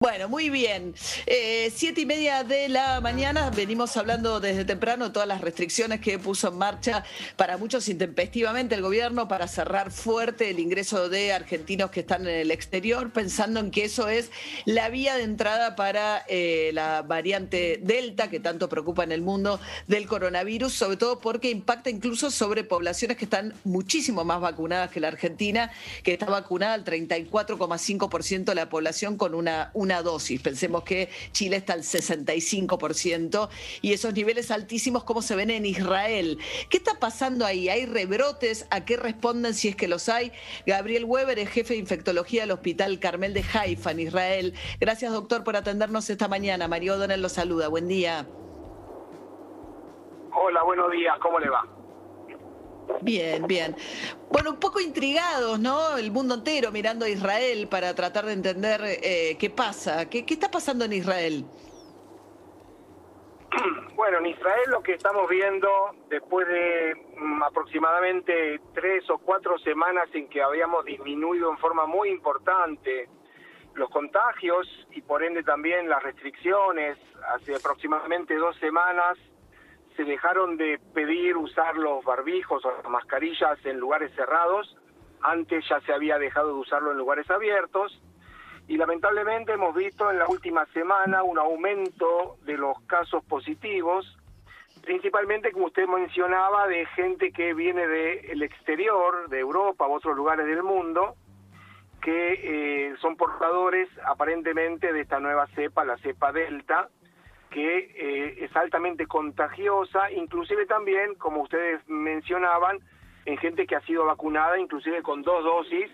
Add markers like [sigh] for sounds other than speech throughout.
Bueno, muy bien. Eh, siete y media de la mañana, venimos hablando desde temprano todas las restricciones que puso en marcha para muchos intempestivamente el gobierno para cerrar fuerte el ingreso de argentinos que están en el exterior, pensando en que eso es la vía de entrada para eh, la variante Delta que tanto preocupa en el mundo del coronavirus, sobre todo porque impacta incluso sobre poblaciones que están muchísimo más vacunadas que la Argentina, que está vacunada al 34,5% de la población con una, una dosis. Pensemos que Chile está al 65% y esos niveles altísimos, ¿cómo se ven en Israel? ¿Qué está pasando ahí? ¿Hay rebrotes? ¿A qué responden si es que los hay? Gabriel Weber es jefe de infectología del Hospital Carmel de Haifa, en Israel. Gracias, doctor, por atendernos esta mañana. Mario O'Donnell lo saluda. Buen día. Hola, buenos días. ¿Cómo le va? Bien, bien. Bueno, un poco intrigados, ¿no? El mundo entero mirando a Israel para tratar de entender eh, qué pasa. ¿Qué, ¿Qué está pasando en Israel? [clears throat] Bueno, en Israel lo que estamos viendo después de mm, aproximadamente tres o cuatro semanas en que habíamos disminuido en forma muy importante los contagios y por ende también las restricciones, hace aproximadamente dos semanas se dejaron de pedir usar los barbijos o las mascarillas en lugares cerrados, antes ya se había dejado de usarlo en lugares abiertos, y lamentablemente hemos visto en la última semana un aumento de los casos positivos, principalmente como usted mencionaba, de gente que viene del exterior, de Europa u otros lugares del mundo, que eh, son portadores aparentemente de esta nueva cepa, la cepa Delta, que eh, es altamente contagiosa, inclusive también, como ustedes mencionaban, en gente que ha sido vacunada, inclusive con dos dosis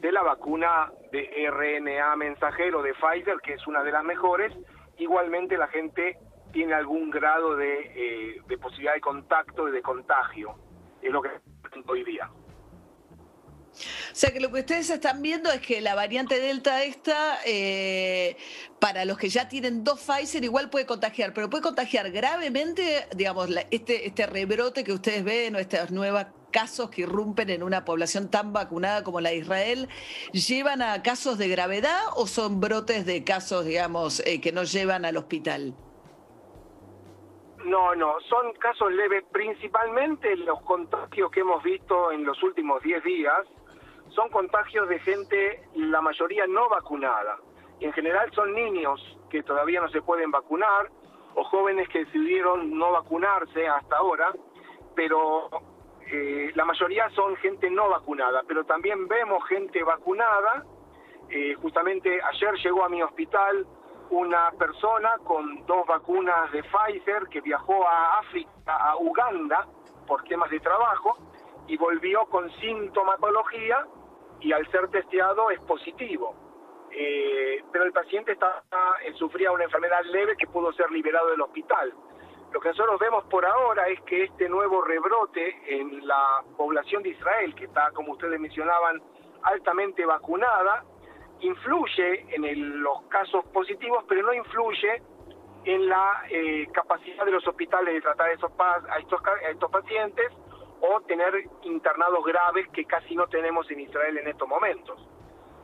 de la vacuna de RNA mensajero de Pfizer, que es una de las mejores. Igualmente la gente tiene algún grado de, eh, de posibilidad de contacto y de contagio. Es lo que hoy día. O sea que lo que ustedes están viendo es que la variante Delta esta, eh, para los que ya tienen dos Pfizer, igual puede contagiar, pero puede contagiar gravemente, digamos, este, este rebrote que ustedes ven o estos nuevos casos que irrumpen en una población tan vacunada como la de Israel, ¿llevan a casos de gravedad o son brotes de casos, digamos, eh, que no llevan al hospital? No, no, son casos leves, principalmente los contagios que hemos visto en los últimos 10 días, son contagios de gente, la mayoría no vacunada. En general son niños que todavía no se pueden vacunar o jóvenes que decidieron no vacunarse hasta ahora, pero eh, la mayoría son gente no vacunada. Pero también vemos gente vacunada. Eh, justamente ayer llegó a mi hospital una persona con dos vacunas de Pfizer que viajó a África, a Uganda, por temas de trabajo, y volvió con sintomatología y al ser testeado es positivo. Eh, pero el paciente está, eh, sufría una enfermedad leve que pudo ser liberado del hospital. Lo que nosotros vemos por ahora es que este nuevo rebrote en la población de Israel, que está, como ustedes mencionaban, altamente vacunada, influye en los casos positivos, pero no influye en la eh, capacidad de los hospitales de tratar a estos, a estos, a estos pacientes o tener internados graves que casi no tenemos en Israel en estos momentos.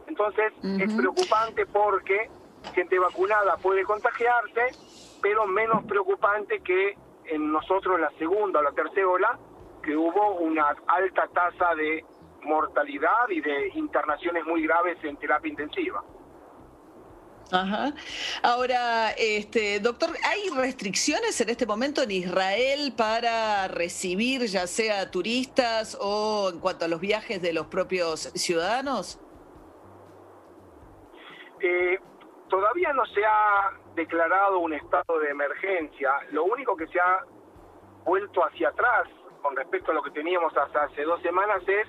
Entonces es preocupante porque gente vacunada puede contagiarse, pero menos preocupante que en nosotros la segunda o la tercera ola, que hubo una alta tasa de mortalidad y de internaciones muy graves en terapia intensiva. Ajá. Ahora, este, doctor, ¿hay restricciones en este momento en Israel para recibir ya sea turistas o en cuanto a los viajes de los propios ciudadanos? Eh, todavía no se ha declarado un estado de emergencia. Lo único que se ha vuelto hacia atrás con respecto a lo que teníamos hasta hace dos semanas es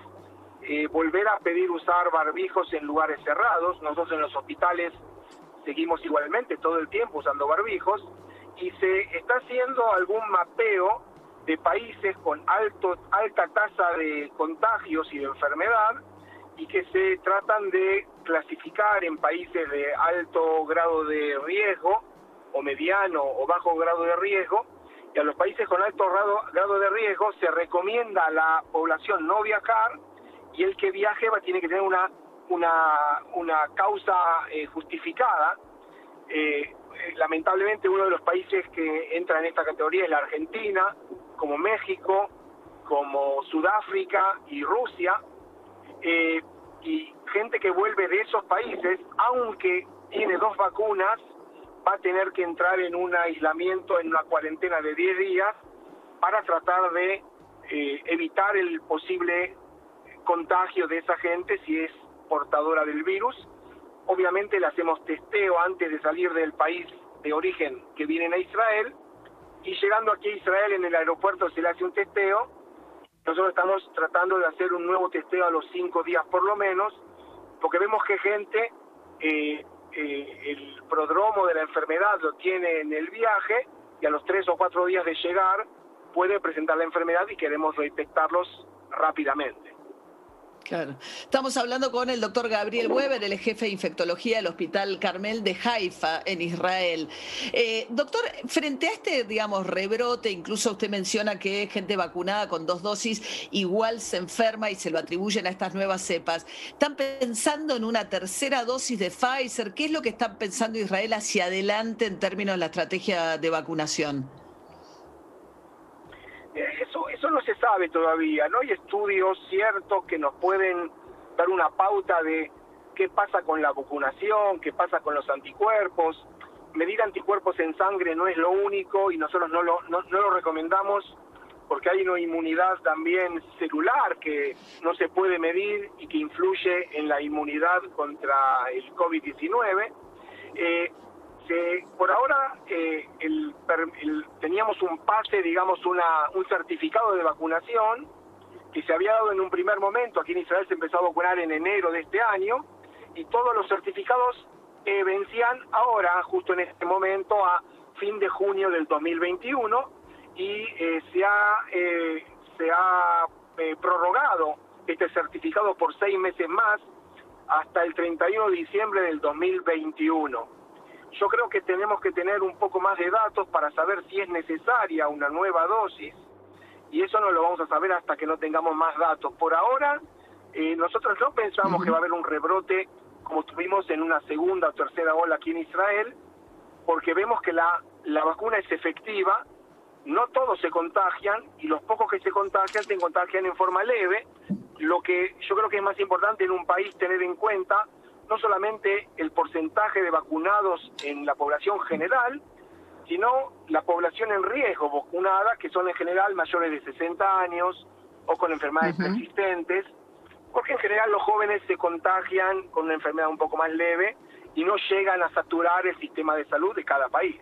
eh, volver a pedir usar barbijos en lugares cerrados. Nosotros en los hospitales seguimos igualmente todo el tiempo usando barbijos y se está haciendo algún mapeo de países con alto, alta tasa de contagios y de enfermedad y que se tratan de clasificar en países de alto grado de riesgo o mediano o bajo grado de riesgo y a los países con alto grado, grado de riesgo se recomienda a la población no viajar y el que viaje va, tiene que tener una, una, una causa eh, justificada. Eh, lamentablemente uno de los países que entra en esta categoría es la Argentina, como México, como Sudáfrica y Rusia, eh, y gente que vuelve de esos países, aunque tiene dos vacunas, va a tener que entrar en un aislamiento, en una cuarentena de 10 días, para tratar de eh, evitar el posible contagio de esa gente si es portadora del virus. Obviamente le hacemos testeo antes de salir del país de origen que vienen a Israel y llegando aquí a Israel en el aeropuerto se le hace un testeo. Nosotros estamos tratando de hacer un nuevo testeo a los cinco días por lo menos, porque vemos que gente, eh, eh, el prodromo de la enfermedad lo tiene en el viaje y a los tres o cuatro días de llegar puede presentar la enfermedad y queremos detectarlos rápidamente. Claro. Estamos hablando con el doctor Gabriel Weber, el jefe de infectología del Hospital Carmel de Haifa, en Israel. Eh, doctor, frente a este, digamos, rebrote, incluso usted menciona que gente vacunada con dos dosis igual se enferma y se lo atribuyen a estas nuevas cepas. ¿Están pensando en una tercera dosis de Pfizer? ¿Qué es lo que están pensando Israel hacia adelante en términos de la estrategia de vacunación? No se sabe todavía, no hay estudios ciertos que nos pueden dar una pauta de qué pasa con la vacunación, qué pasa con los anticuerpos. Medir anticuerpos en sangre no es lo único y nosotros no lo, no, no lo recomendamos porque hay una inmunidad también celular que no se puede medir y que influye en la inmunidad contra el COVID-19. Eh, por ahora eh, el, teníamos un pase, digamos, una, un certificado de vacunación que se había dado en un primer momento. Aquí en Israel se empezó a vacunar en enero de este año y todos los certificados eh, vencían ahora, justo en este momento, a fin de junio del 2021 y eh, se ha, se ha prorrogado este certificado por seis meses más hasta el 31 de diciembre del 2021. Yo creo que tenemos que tener un poco más de datos para saber si es necesaria una nueva dosis y eso no lo vamos a saber hasta que no tengamos más datos. Por ahora, eh, nosotros no pensamos que va a haber un rebrote como tuvimos en una segunda o tercera ola aquí en Israel, porque vemos que la, la vacuna es efectiva, no todos se contagian y los pocos que se contagian se contagian en forma leve, lo que yo creo que es más importante en un país tener en cuenta no solamente el porcentaje de vacunados en la población general, sino la población en riesgo vacunada, que son en general mayores de 60 años o con enfermedades persistentes, porque en general los jóvenes se contagian con una enfermedad un poco más leve y no llegan a saturar el sistema de salud de cada país.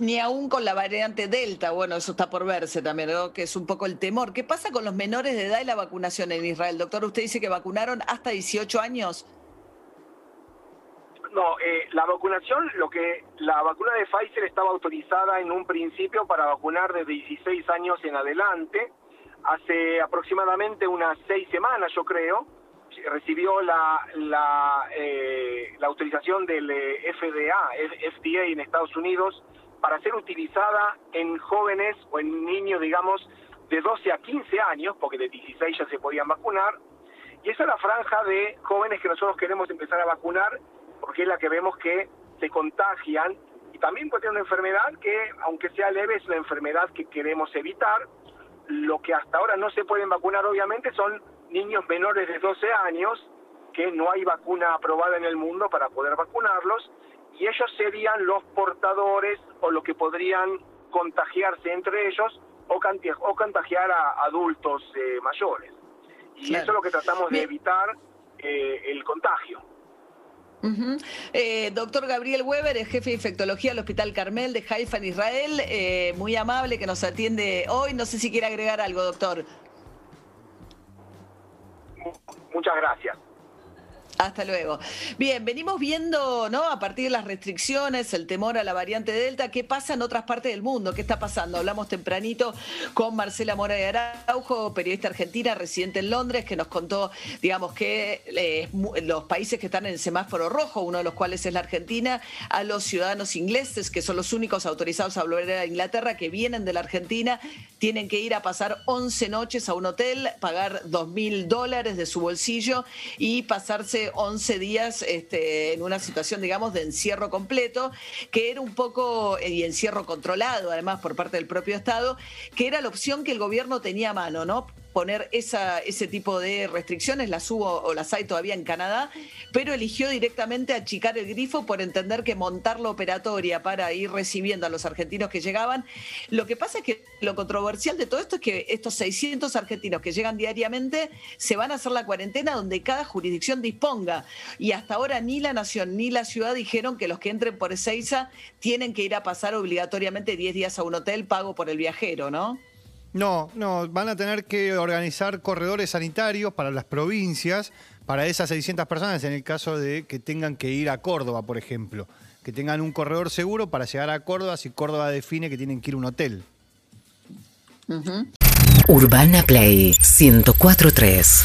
Ni aún con la variante Delta, bueno, eso está por verse también, que es un poco el temor. ¿Qué pasa con los menores de edad y la vacunación en Israel? Doctor, usted dice que vacunaron hasta 18 años. No, eh, la vacunación, lo que la vacuna de Pfizer estaba autorizada en un principio para vacunar de 16 años en adelante. Hace aproximadamente unas seis semanas, yo creo, recibió la, la, eh, la autorización del eh, FDA, FDA en Estados Unidos para ser utilizada en jóvenes o en niños, digamos, de 12 a 15 años, porque de 16 ya se podían vacunar, y esa es la franja de jóvenes que nosotros queremos empezar a vacunar, porque es la que vemos que se contagian, y también puede tener una enfermedad que, aunque sea leve, es una enfermedad que queremos evitar. Lo que hasta ahora no se pueden vacunar, obviamente, son niños menores de 12 años que no hay vacuna aprobada en el mundo para poder vacunarlos y ellos serían los portadores o lo que podrían contagiarse entre ellos o, contagiar a adultos eh, mayores. Y eso es lo que tratamos de evitar eh, el contagio. Eh, doctor Gabriel Weber, el jefe de infectología del Hospital Carmel de Haifa en Israel, muy amable que nos atiende hoy. No sé si quiere agregar algo, doctor. Muchas gracias. Hasta luego. Bien, venimos viendo, ¿no? A partir de las restricciones, el temor a la variante Delta, ¿qué pasa en otras partes del mundo? ¿Qué está pasando? Hablamos tempranito con Marcela Mora de Araujo, periodista argentina, residente en Londres, que nos contó, digamos, que eh, los países que están en el semáforo rojo, uno de los cuales es la Argentina, a los ciudadanos ingleses, que son los únicos autorizados a volver a Inglaterra, que vienen de la Argentina, tienen que ir a pasar 11 noches a un hotel, pagar 2 mil dólares de su bolsillo y pasarse 11 días este, en una situación, digamos, de encierro completo, que era un poco, eh, y encierro controlado además por parte del propio Estado, que era la opción que el gobierno tenía a mano, ¿no? Poner esa, ese tipo de restricciones, las hubo o las hay todavía en Canadá, pero eligió directamente achicar el grifo por entender que montar la operatoria para ir recibiendo a los argentinos que llegaban. Lo que pasa es que lo controversial de todo esto es que estos 600 argentinos que llegan diariamente se van a hacer la cuarentena donde cada jurisdicción disponga. Y hasta ahora ni la nación ni la ciudad dijeron que los que entren por Ezeiza tienen que ir a pasar obligatoriamente 10 días a un hotel pago por el viajero, ¿no? No, no, van a tener que organizar corredores sanitarios para las provincias, para esas 600 personas, en el caso de que tengan que ir a Córdoba, por ejemplo. Que tengan un corredor seguro para llegar a Córdoba si Córdoba define que tienen que ir a un hotel. Urbana Play 1043.